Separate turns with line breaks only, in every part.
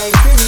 like this.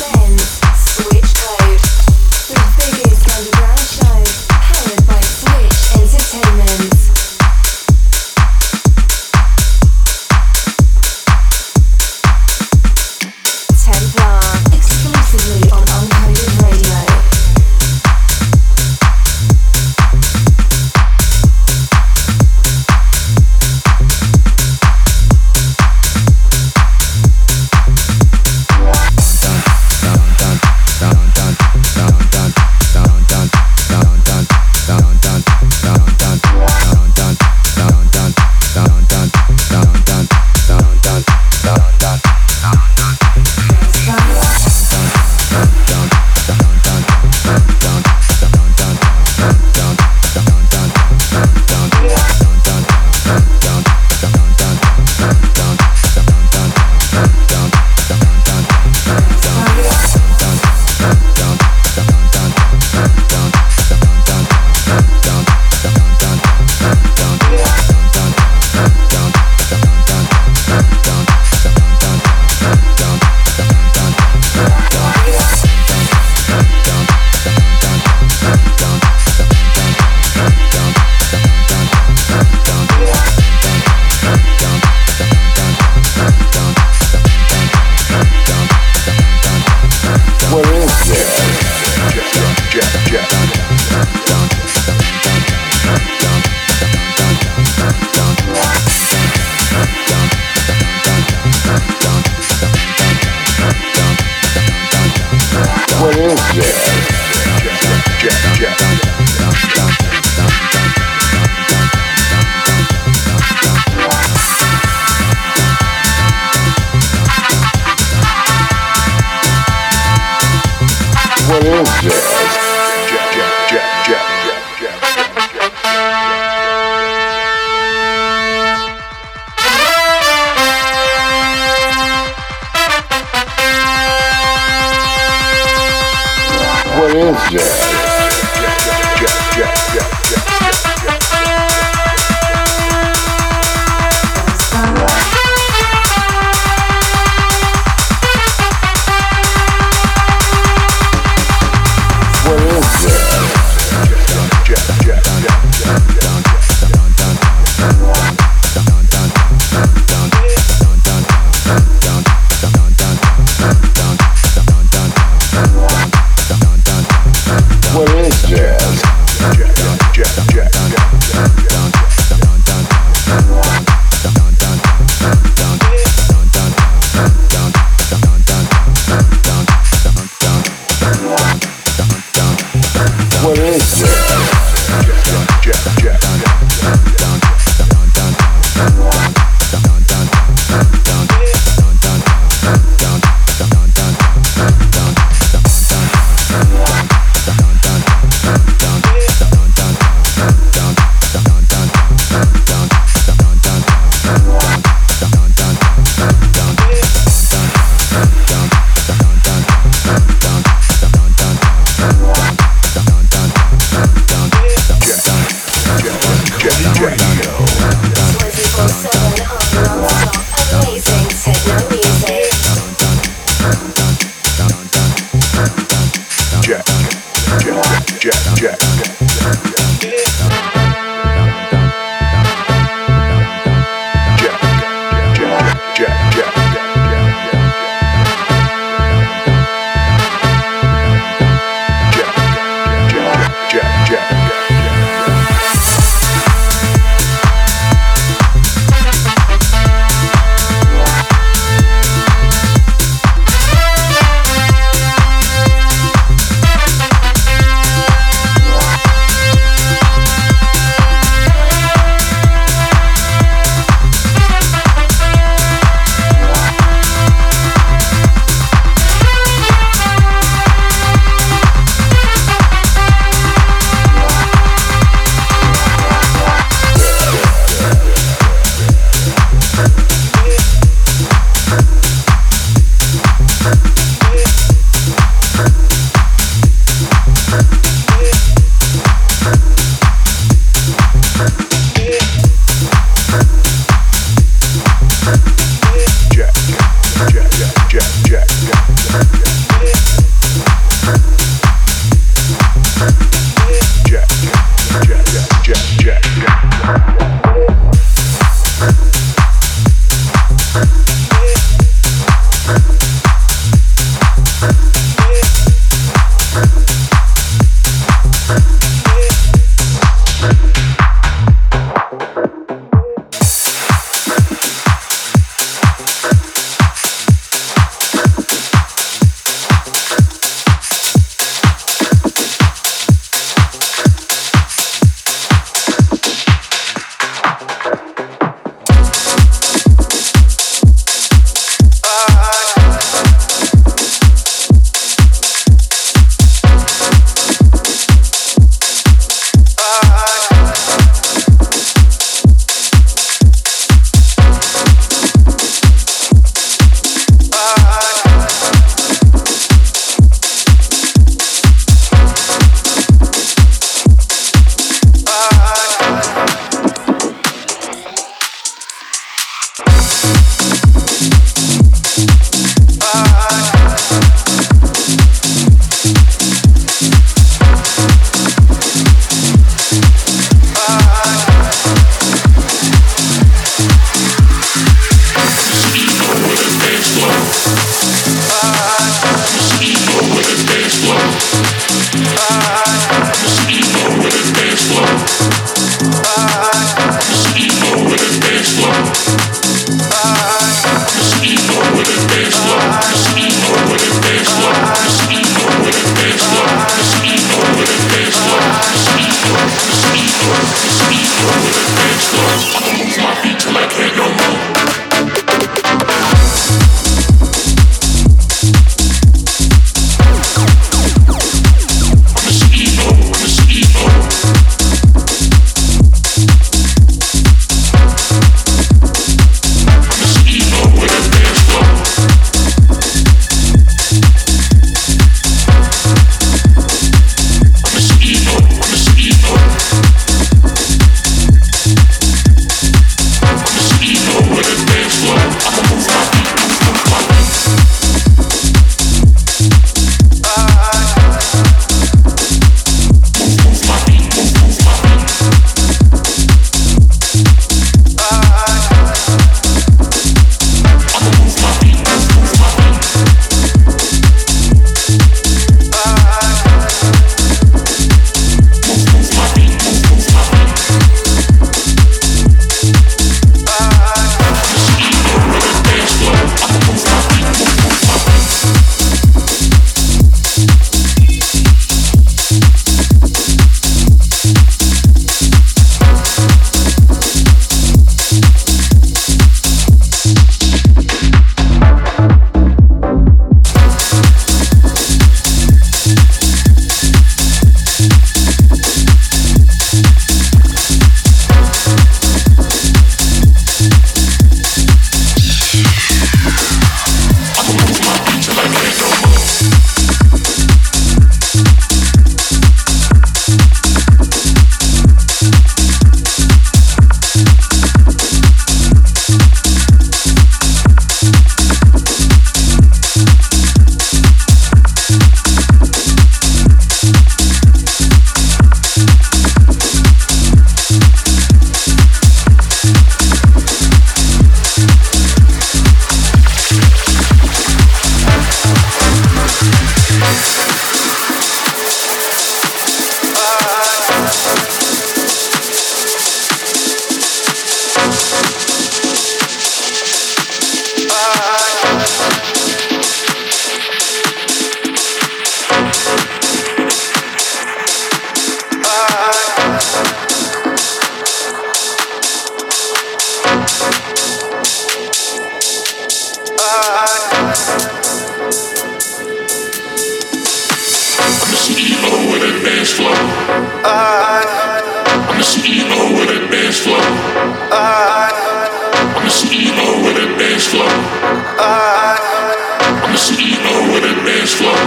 I'm the CEO of that dance floor.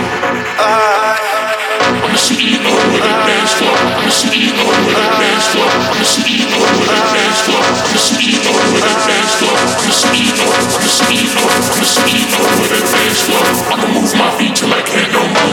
I'm the CEO of that dance floor. I'm the CEO of that dance floor. I'm the CEO of that dance floor. I'm the CEO of that dance floor. I'm the CEO. i the dance floor. i am move my feet till I can't no more.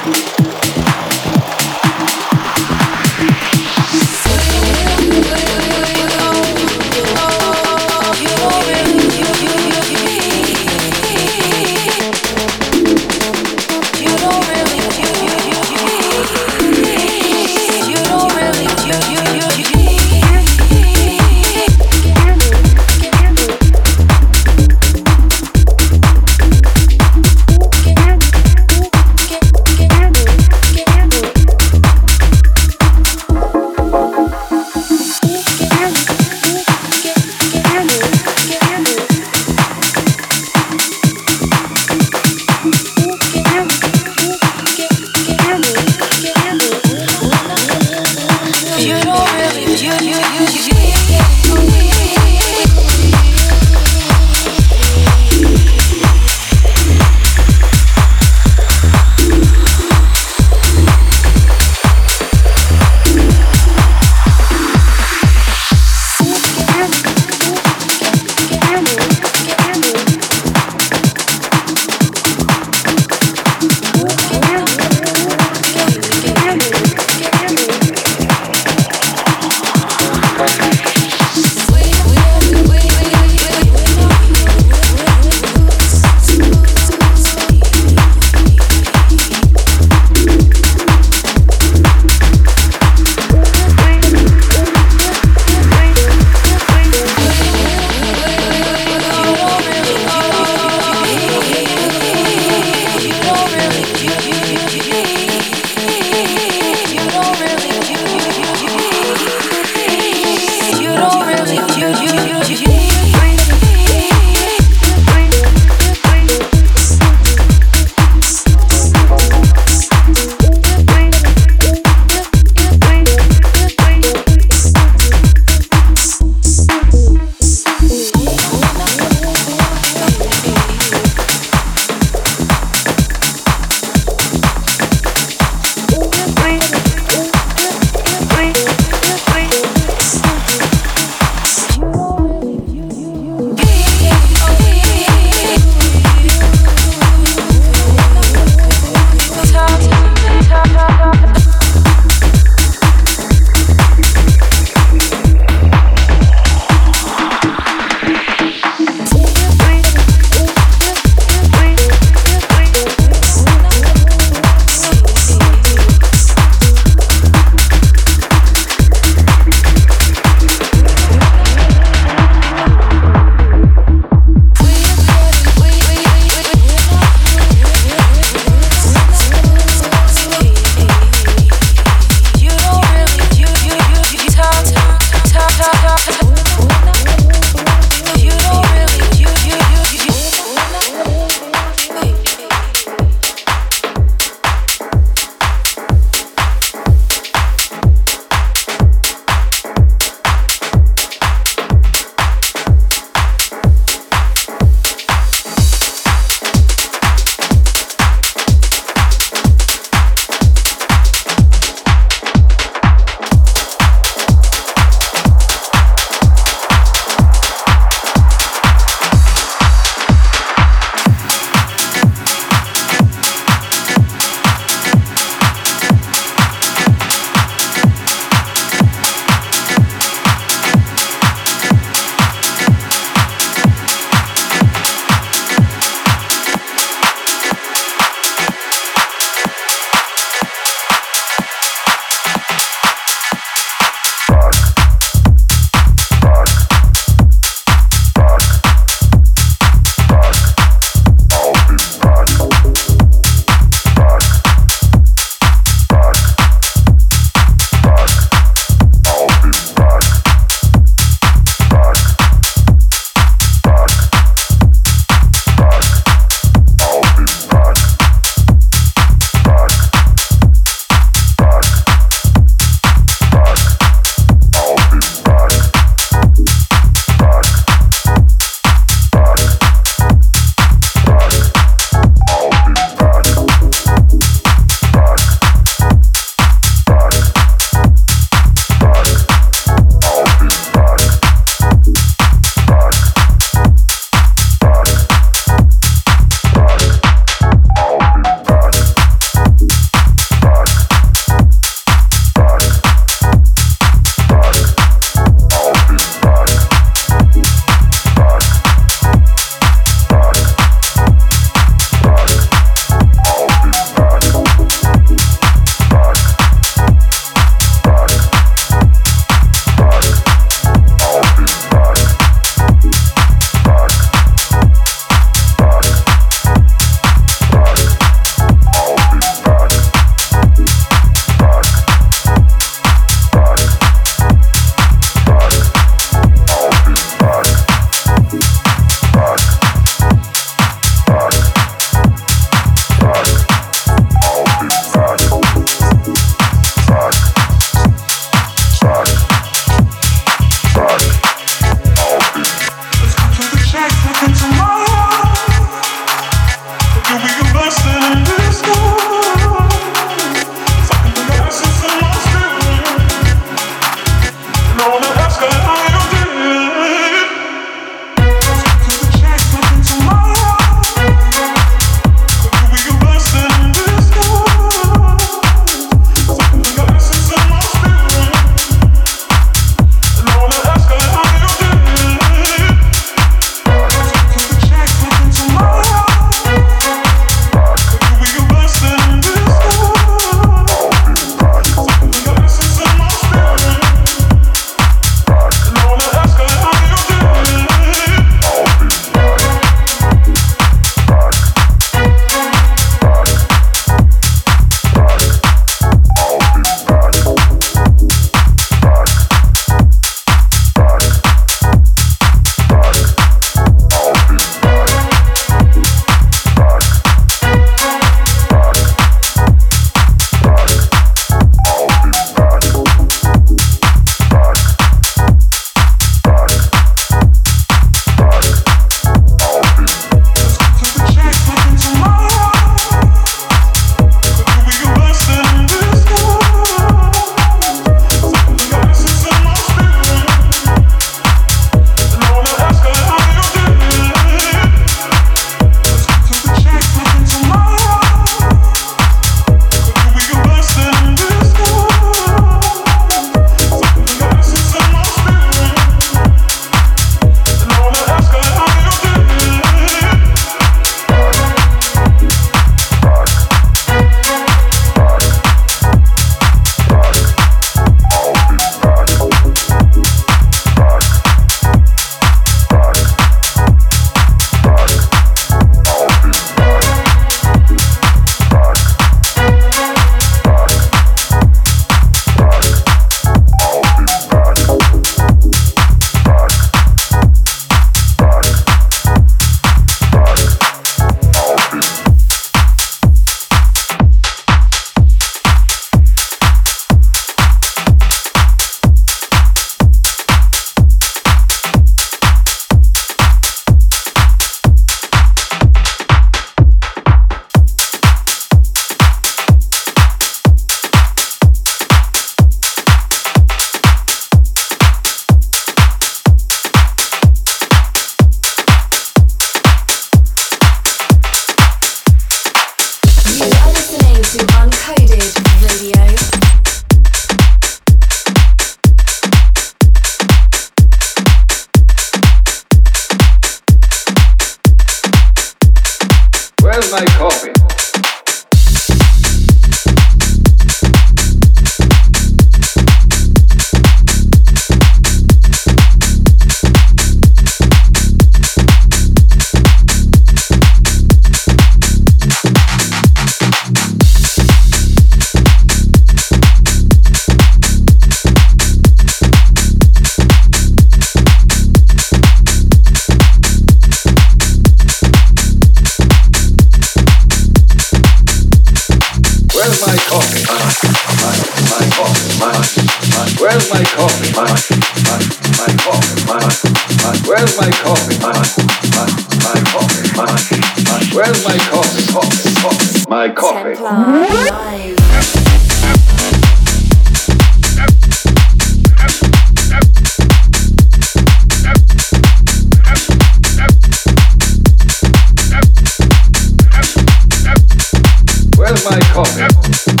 my comment.